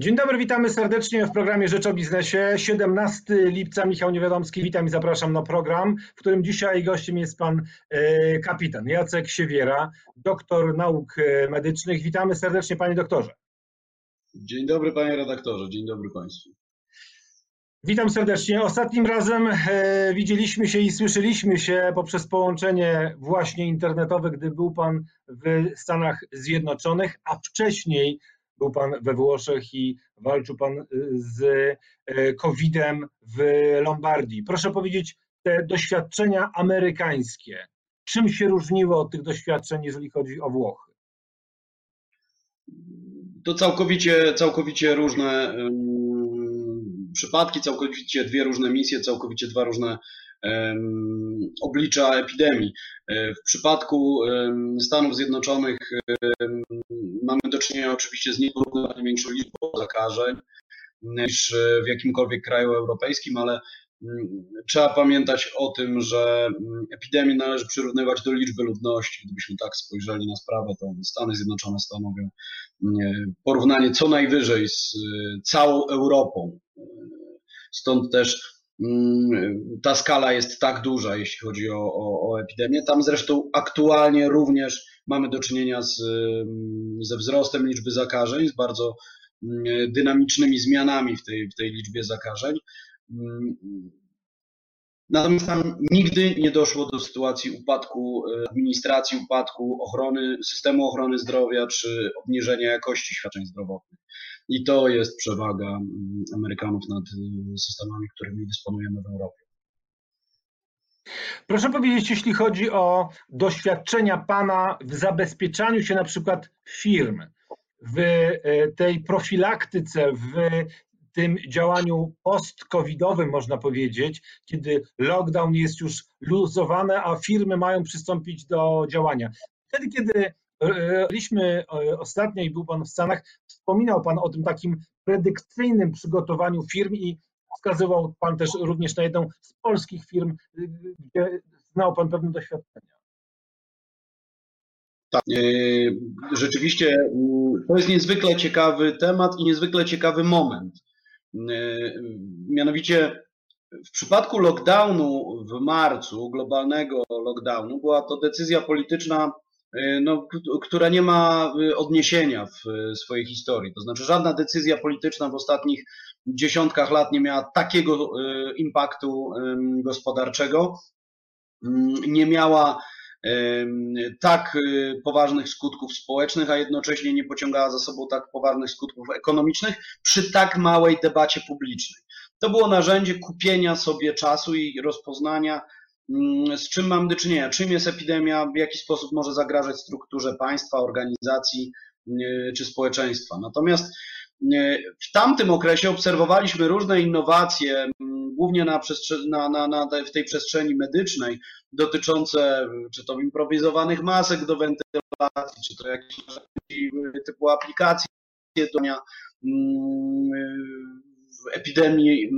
Dzień dobry, witamy serdecznie w programie Rzecz o Biznesie. 17 lipca, Michał Niewiadomski, witam i zapraszam na program, w którym dzisiaj gościem jest pan e, kapitan Jacek Siewiera, doktor nauk e, medycznych. Witamy serdecznie panie doktorze. Dzień dobry panie redaktorze, dzień dobry państwu. Witam serdecznie. Ostatnim razem e, widzieliśmy się i słyszeliśmy się poprzez połączenie właśnie internetowe, gdy był Pan w Stanach Zjednoczonych, a wcześniej był Pan we Włoszech i walczył Pan y, z y, COVID-em w Lombardii. Proszę powiedzieć, te doświadczenia amerykańskie, czym się różniły od tych doświadczeń, jeżeli chodzi o Włochy? To całkowicie, całkowicie różne przypadki, całkowicie dwie różne misje, całkowicie dwa różne oblicza epidemii. E, w przypadku Stanów Zjednoczonych mamy do czynienia oczywiście z nieporównywalnie większą liczbą zakażeń niż w jakimkolwiek kraju europejskim, ale mm, trzeba pamiętać o tym, że mm, epidemię należy przyrównywać do liczby ludności. Gdybyśmy tak spojrzeli na sprawę, to Stany Zjednoczone stanowią mm, porównanie co najwyżej z e, całą Europą. E, stąd też ta skala jest tak duża, jeśli chodzi o, o, o epidemię. Tam zresztą aktualnie również mamy do czynienia z, ze wzrostem liczby zakażeń, z bardzo dynamicznymi zmianami w tej, w tej liczbie zakażeń. Natomiast tam nigdy nie doszło do sytuacji upadku e, administracji, upadku ochrony, systemu ochrony zdrowia czy obniżenia jakości świadczeń zdrowotnych. I to jest przewaga mm, Amerykanów nad y, systemami, którymi dysponujemy w Europie. Proszę powiedzieć, jeśli chodzi o doświadczenia Pana w zabezpieczaniu się na przykład firm, w y, tej profilaktyce, w tym działaniu post-covidowym, można powiedzieć, kiedy lockdown jest już luzowany, a firmy mają przystąpić do działania. Wtedy, kiedy byliśmy e, ostatnio i był Pan w Stanach, wspominał Pan o tym takim predykcyjnym przygotowaniu firm i wskazywał Pan też również na jedną z polskich firm, y, gdzie znał Pan pewne doświadczenia. Tak, e, rzeczywiście mm, to jest niezwykle ciekawy temat i niezwykle ciekawy moment. E, mianowicie w przypadku lockdownu w marcu, globalnego lockdownu, była to decyzja polityczna Y, no, która nie ma y, odniesienia w y, swojej historii. To znaczy, żadna decyzja polityczna w ostatnich dziesiątkach lat nie miała takiego impaktu gospodarczego, nie miała tak poważnych skutków społecznych, a jednocześnie nie pociągała za sobą tak poważnych skutków ekonomicznych przy tak małej debacie publicznej. To było narzędzie kupienia sobie czasu i rozpoznania Mm, z czym mamy do czynienia, czym jest epidemia, w jaki sposób może zagrażać strukturze państwa, organizacji mm, czy społeczeństwa. Natomiast w tamtym okresie obserwowaliśmy różne innowacje, głównie na na, na, na w tej przestrzeni medycznej, dotyczące czy to improwizowanych masek do wentylacji, czy to jakieś typu aplikacje do epidemii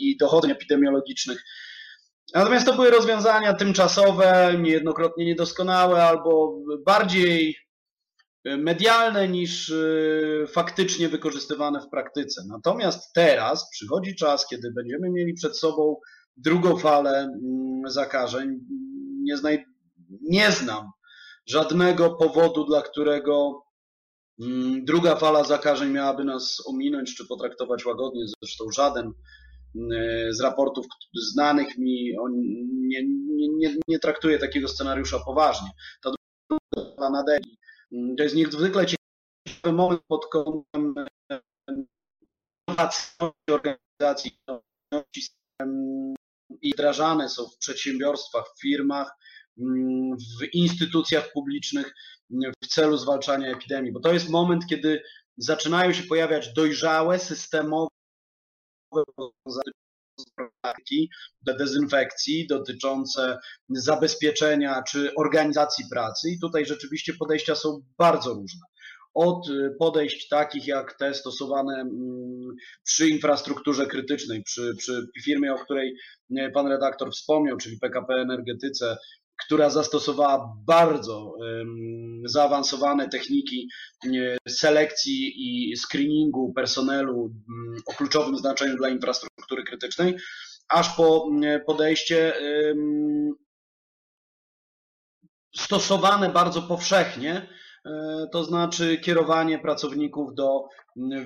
i dochodzeń epidemiologicznych. Natomiast to były rozwiązania tymczasowe, niejednokrotnie niedoskonałe albo bardziej medialne niż e, faktycznie wykorzystywane w praktyce. Natomiast teraz przychodzi czas, kiedy będziemy mieli przed sobą drugą falę mm, zakażeń. Nie, znaj- nie znam żadnego powodu, dla którego mm, druga fala zakażeń miałaby nas ominąć czy potraktować łagodnie. Zresztą żaden z raportów znanych mi, nie, nie, nie, nie traktuje takiego scenariusza poważnie. Ta druga nadeli. To jest niezwykle ciekawy moment pod kątem organizacji i wdrażane są w przedsiębiorstwach, w firmach, w instytucjach publicznych w celu zwalczania epidemii, bo to jest moment, kiedy zaczynają się pojawiać dojrzałe, systemowe praktyki do dezynfekcji, dotyczące zabezpieczenia czy organizacji pracy. I tutaj rzeczywiście podejścia są bardzo różne. Od podejść takich jak te stosowane mm, przy infrastrukturze krytycznej, przy, przy firmie, o której pan redaktor wspomniał, czyli PKP Energetyce, która zastosowała bardzo zaawansowane techniki selekcji i screeningu personelu o kluczowym znaczeniu dla infrastruktury krytycznej, aż po podejście stosowane bardzo powszechnie, e, to znaczy kierowanie pracowników do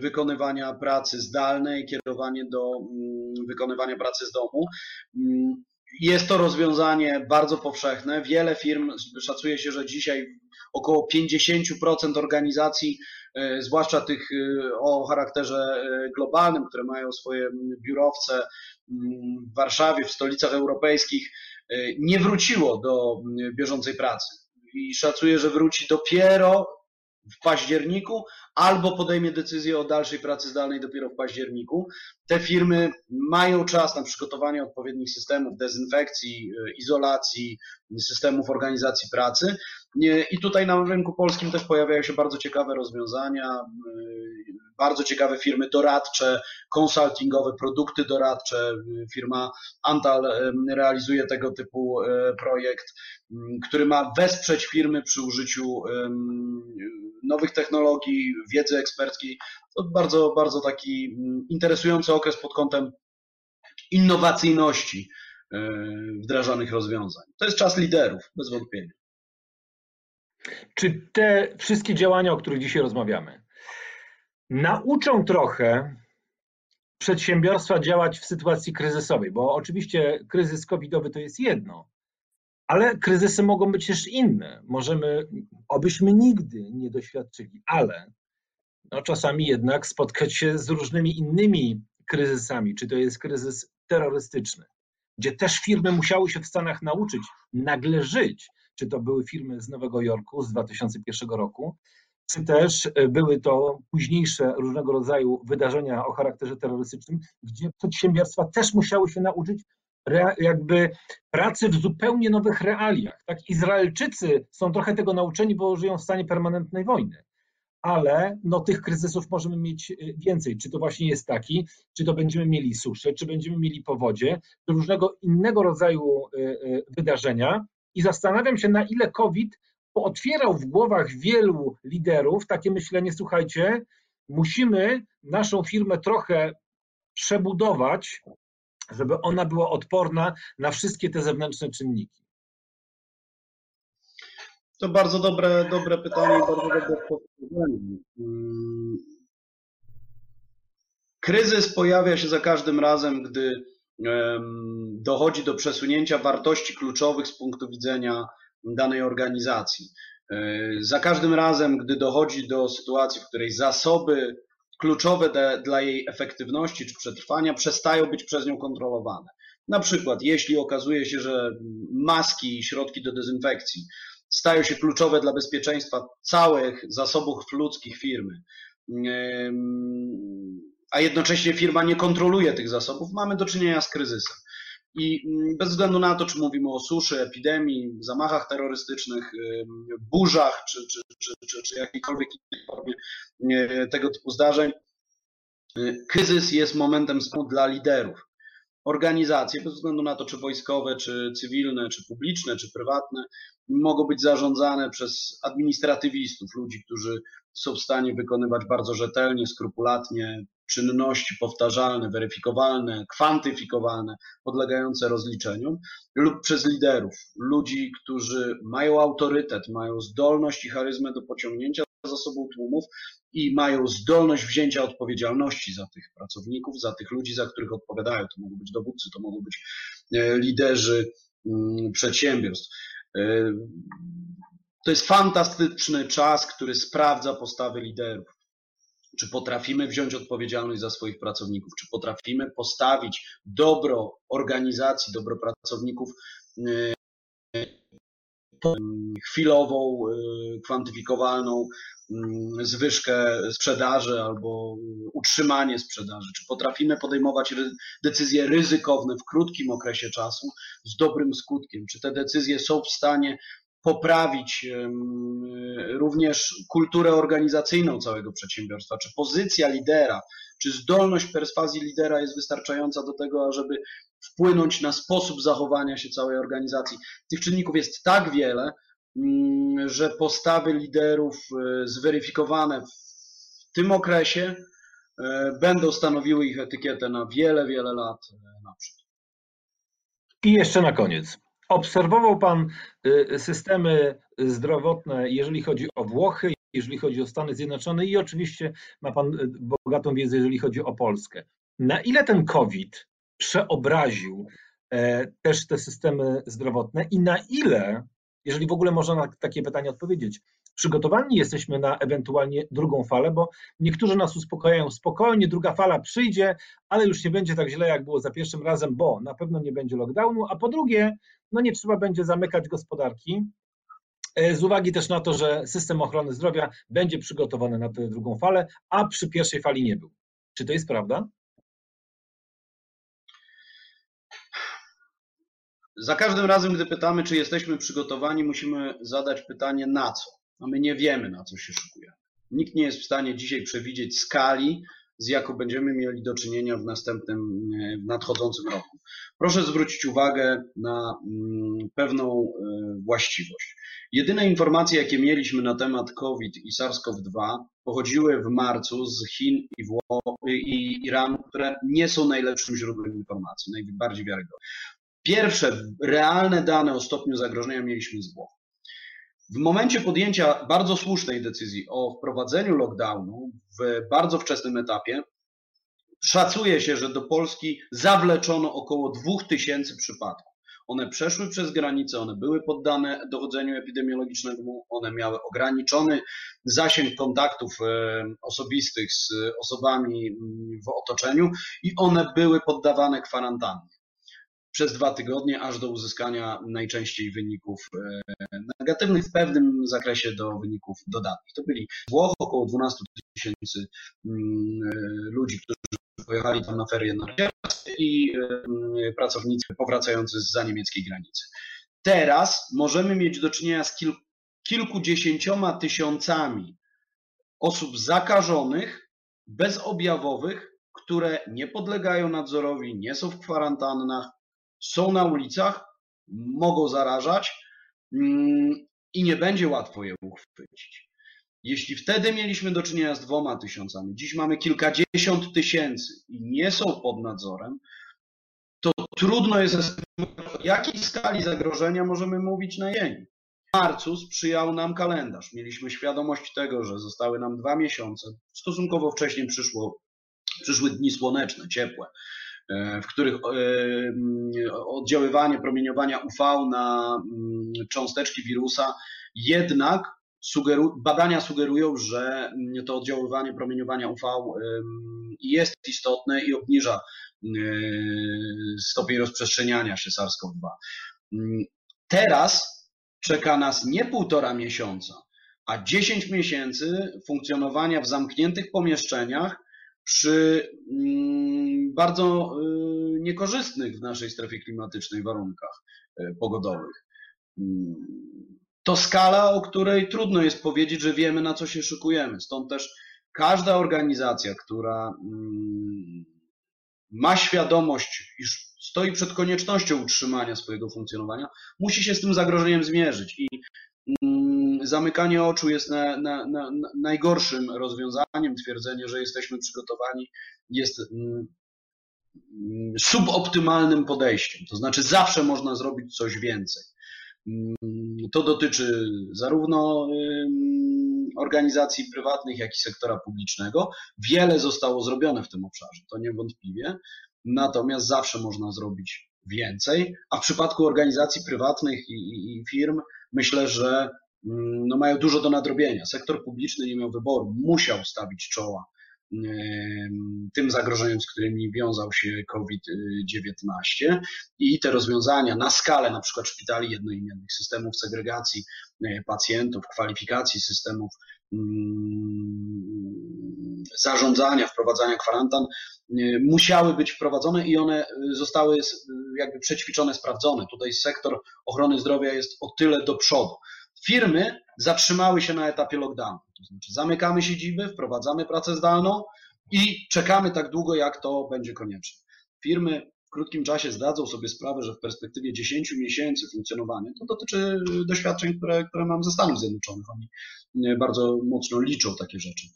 wykonywania pracy zdalnej, kierowanie do wykonywania pracy z domu. Jest to rozwiązanie bardzo powszechne. Wiele firm, szacuje się, że dzisiaj około 50% organizacji, zwłaszcza tych e, o charakterze e, globalnym, które mają swoje biurowce w Warszawie, w stolicach europejskich, nie wróciło do bieżącej pracy. I szacuje, że wróci dopiero w październiku, albo podejmie decyzję o dalszej pracy zdalnej dopiero w październiku. Te firmy mają czas na przygotowanie odpowiednich systemów dezynfekcji, y, izolacji, systemów organizacji pracy. I tutaj na rynku polskim też pojawiają się bardzo ciekawe rozwiązania, y, bardzo ciekawe firmy doradcze, konsultingowe, produkty doradcze. Firma Antal realizuje tego typu e, projekt, który ma wesprzeć firmy przy użyciu nowych technologii, wiedzy eksperckiej. To bardzo, bardzo taki interesujący okres pod kątem innowacyjności e, wdrażanych rozwiązań. To jest czas liderów, bez wątpienia. Czy te wszystkie działania, o których dzisiaj rozmawiamy, nauczą trochę przedsiębiorstwa działać w sytuacji kryzysowej, bo oczywiście kryzys covidowy to jest jedno, ale kryzysy mogą być też inne. Możemy, obyśmy nigdy nie doświadczyli, ale no, czasami jednak spotkać się z różnymi innymi kryzysami, czy to jest kryzys terrorystyczny, gdzie też firmy musiały się w Stanach nauczyć nagle żyć, czy to były firmy z Nowego Jorku z 2001 roku, czy też e, były to późniejsze różnego rodzaju wydarzenia o charakterze terrorystycznym, gdzie przedsiębiorstwa też musiały się nauczyć jakby pracy w zupełnie nowych realiach. Tak? Izraelczycy są trochę tego nauczeni, bo żyją w stanie permanentnej wojny. Ale no, tych kryzysów możemy mieć e, więcej. Czy to właśnie jest taki, czy to będziemy mieli suszę, czy będziemy mieli powodzie, czy różnego innego rodzaju e, wydarzenia. I zastanawiam się, na ile COVID otwierał w głowach wielu liderów takie myślenie, słuchajcie, musimy naszą firmę trochę przebudować, żeby ona była odporna na wszystkie te zewnętrzne czynniki. To bardzo dobre, dobre pytanie, bardzo dobre spostrzeżenie. Mm. Kryzys pojawia się za każdym razem, gdy dochodzi do przesunięcia wartości kluczowych z punktu widzenia danej organizacji. E, za każdym razem, gdy dochodzi do sytuacji, w której zasoby kluczowe de, dla jej efektywności czy przetrwania przestają być przez nią kontrolowane. Na przykład, jeśli okazuje się, że maski i środki do dezynfekcji stają się kluczowe dla bezpieczeństwa całych zasobów ludzkich firmy, a jednocześnie firma nie kontroluje tych zasobów, mamy do czynienia z kryzysem. I mm, bez względu na to, czy mówimy o suszy, epidemii, zamachach terrorystycznych, burzach, czy, czy, czy, czy, czy jakiejkolwiek innej formie tego typu zdarzeń, y, kryzys jest momentem dla liderów. Organizacje, bez względu na to, czy wojskowe, czy cywilne, czy publiczne, czy prywatne, mogą być zarządzane przez administratywistów, ludzi, którzy są w stanie wykonywać bardzo rzetelnie, skrupulatnie czynności powtarzalne, weryfikowalne, kwantyfikowalne, podlegające rozliczeniu, lub przez liderów, ludzi, którzy mają autorytet, mają zdolność i charyzmę do pociągnięcia za sobą tłumów i mają zdolność wzięcia odpowiedzialności za tych pracowników, za tych ludzi, za których odpowiadają. To mogą być dowódcy, to mogą być e, liderzy mm, przedsiębiorstw. E, to jest fantastyczny czas, który sprawdza postawy liderów. Czy potrafimy wziąć odpowiedzialność za swoich pracowników? Czy potrafimy postawić dobro organizacji, dobro pracowników y, chwilową, y, kwantyfikowalną mm, zwyżkę sprzedaży albo utrzymanie sprzedaży? Czy potrafimy podejmować decyzje ryzykowne w krótkim okresie czasu z dobrym skutkiem? Czy te decyzje są w stanie poprawić również kulturę organizacyjną całego przedsiębiorstwa, czy pozycja lidera, czy zdolność perswazji lidera jest wystarczająca do tego, ażeby wpłynąć na sposób zachowania się całej organizacji. Tych czynników jest tak wiele, mm, że postawy liderów e, zweryfikowane w tym okresie e, będą stanowiły ich etykietę na wiele, wiele lat e, naprzód. I jeszcze na koniec. Obserwował Pan systemy zdrowotne, jeżeli chodzi o Włochy, jeżeli chodzi o Stany Zjednoczone i oczywiście ma Pan bogatą wiedzę, jeżeli chodzi o Polskę. Na ile ten COVID przeobraził e, też te systemy zdrowotne i na ile, jeżeli w ogóle można na takie pytanie odpowiedzieć, przygotowani jesteśmy na ewentualnie drugą falę, bo niektórzy nas uspokajają, spokojnie, druga fala przyjdzie, ale już nie będzie tak źle, jak było za pierwszym razem, bo na pewno nie będzie lockdownu, a po drugie, no nie trzeba będzie zamykać gospodarki, e, z uwagi też na to, że system ochrony zdrowia będzie przygotowany na tę drugą falę, a przy pierwszej fali nie był. Czy to jest prawda? Za każdym razem, gdy pytamy, czy jesteśmy przygotowani, musimy zadać pytanie na co. A my nie wiemy, na co się szykujemy. Nikt nie jest w stanie dzisiaj przewidzieć skali, z jaką będziemy mieli do czynienia w następnym, w nadchodzącym roku. Proszę zwrócić uwagę na mm, pewną e, właściwość. Jedyne informacje, jakie mieliśmy na temat COVID i SARS-CoV-2 pochodziły w marcu z Chin i, i Iranu, które nie są najlepszym źródłem informacji, najbardziej wiarygodnym. Pierwsze realne dane o stopniu zagrożenia mieliśmy z Włoch. W momencie podjęcia bardzo słusznej decyzji o wprowadzeniu lockdownu w bardzo wczesnym etapie, szacuje się, że do Polski zawleczono około 2000 przypadków. One przeszły przez granicę, one były poddane dochodzeniu epidemiologicznemu, one miały ograniczony zasięg kontaktów e, osobistych z osobami mm, w otoczeniu i one były poddawane kwarantannie przez dwa tygodnie, aż do uzyskania najczęściej wyników e, negatywnych, w pewnym zakresie do wyników dodatnich. To byli Włoch, około 12 tysięcy mm, e, ludzi, którzy pojechali tam na ferie na i e, pracownicy powracający z za niemieckiej granicy. Teraz możemy mieć do czynienia z kil, kilkudziesięcioma tysiącami osób zakażonych, bezobjawowych, które nie podlegają nadzorowi, nie są w kwarantannach, są na ulicach, mogą zarażać mm, i nie będzie łatwo je uchwycić. Jeśli wtedy mieliśmy do czynienia z dwoma tysiącami, dziś mamy kilkadziesiąt tysięcy i nie są pod nadzorem, to trudno jest o jakiej skali zagrożenia możemy mówić na dzień. W marcu sprzyjał nam kalendarz. Mieliśmy świadomość tego, że zostały nam dwa miesiące. Stosunkowo wcześniej przyszło, przyszły dni słoneczne, ciepłe. E, w których e, mm, oddziaływanie promieniowania UV na mm, cząsteczki wirusa jednak sugeru badania sugerują, że mm, to oddziaływanie promieniowania UV jest istotne i obniża stopień rozprzestrzeniania się SARS-CoV-2. Teraz czeka nas nie półtora miesiąca, a 10 miesięcy funkcjonowania w zamkniętych pomieszczeniach przy bardzo y, niekorzystnych w naszej strefie klimatycznej warunkach y, pogodowych. Mm, to skala, o której trudno jest powiedzieć, że wiemy na co się szykujemy. Stąd też każda organizacja, która mm, ma świadomość, iż stoi przed koniecznością utrzymania swojego funkcjonowania, musi się z tym zagrożeniem zmierzyć. I mm, zamykanie oczu jest na, na, na, najgorszym rozwiązaniem. Twierdzenie, że jesteśmy przygotowani, jest suboptymalnym podejściem. To znaczy, zawsze można zrobić coś więcej. To dotyczy zarówno organizacji prywatnych, jak i sektora publicznego. Wiele zostało zrobione w tym obszarze, to niewątpliwie. Natomiast zawsze można zrobić więcej, a w przypadku organizacji prywatnych i, i, i firm myślę, że no, mają dużo do nadrobienia. Sektor publiczny nie miał wyboru, musiał stawić czoła tym zagrożeniem, z którymi wiązał się COVID-19 i te rozwiązania na skalę na przykład szpitali jednoimiennych, systemów segregacji e, pacjentów, kwalifikacji systemów mm, zarządzania, wprowadzania kwarantan musiały być wprowadzone i one zostały jakby przećwiczone, sprawdzone. Tutaj sektor ochrony zdrowia jest o tyle do przodu. Firmy zatrzymały się na etapie lockdownu, to znaczy zamykamy siedziby, wprowadzamy pracę zdalną i czekamy tak długo, jak to będzie konieczne. Firmy w krótkim czasie zdadzą sobie sprawę, że w perspektywie 10 miesięcy funkcjonowania, to dotyczy doświadczeń, które, które mam ze Stanów Zjednoczonych. Oni e, bardzo mocno liczą takie rzeczy.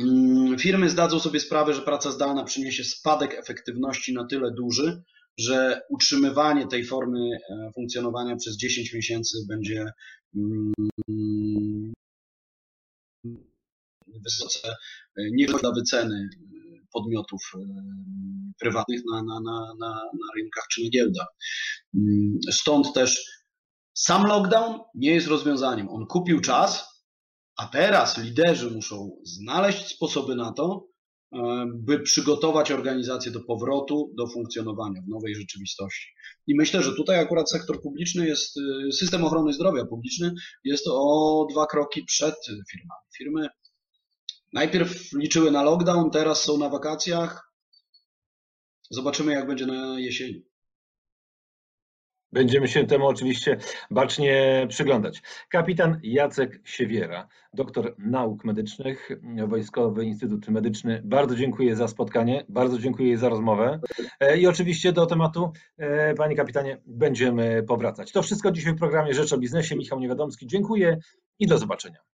Mm, firmy zdadzą sobie sprawę, że praca zdalna przyniesie spadek efektywności na tyle duży, że utrzymywanie tej formy e, funkcjonowania przez 10 miesięcy będzie mm, wysoce e, dla wyceny podmiotów prywatnych na, na, na, na, na rynkach czy na giełdach. Mm, stąd też sam lockdown nie jest rozwiązaniem. On kupił czas, a teraz liderzy muszą znaleźć sposoby na to, by przygotować organizację do powrotu, do funkcjonowania w nowej rzeczywistości. I myślę, że tutaj akurat sektor publiczny jest, y, system ochrony zdrowia publiczny jest o dwa kroki przed firmami. Firmy najpierw liczyły na lockdown, teraz są na wakacjach, Zobaczymy, jak będzie na jesieni. Będziemy się temu oczywiście bacznie przyglądać. Kapitan Jacek Siewiera, doktor nauk medycznych, Wojskowy Instytut Medyczny. Bardzo dziękuję za spotkanie, bardzo dziękuję za rozmowę. E, I oczywiście do tematu, e, panie kapitanie, będziemy powracać. To wszystko dzisiaj w programie Rzecz o Biznesie. Michał Niewiadomski, dziękuję i do zobaczenia.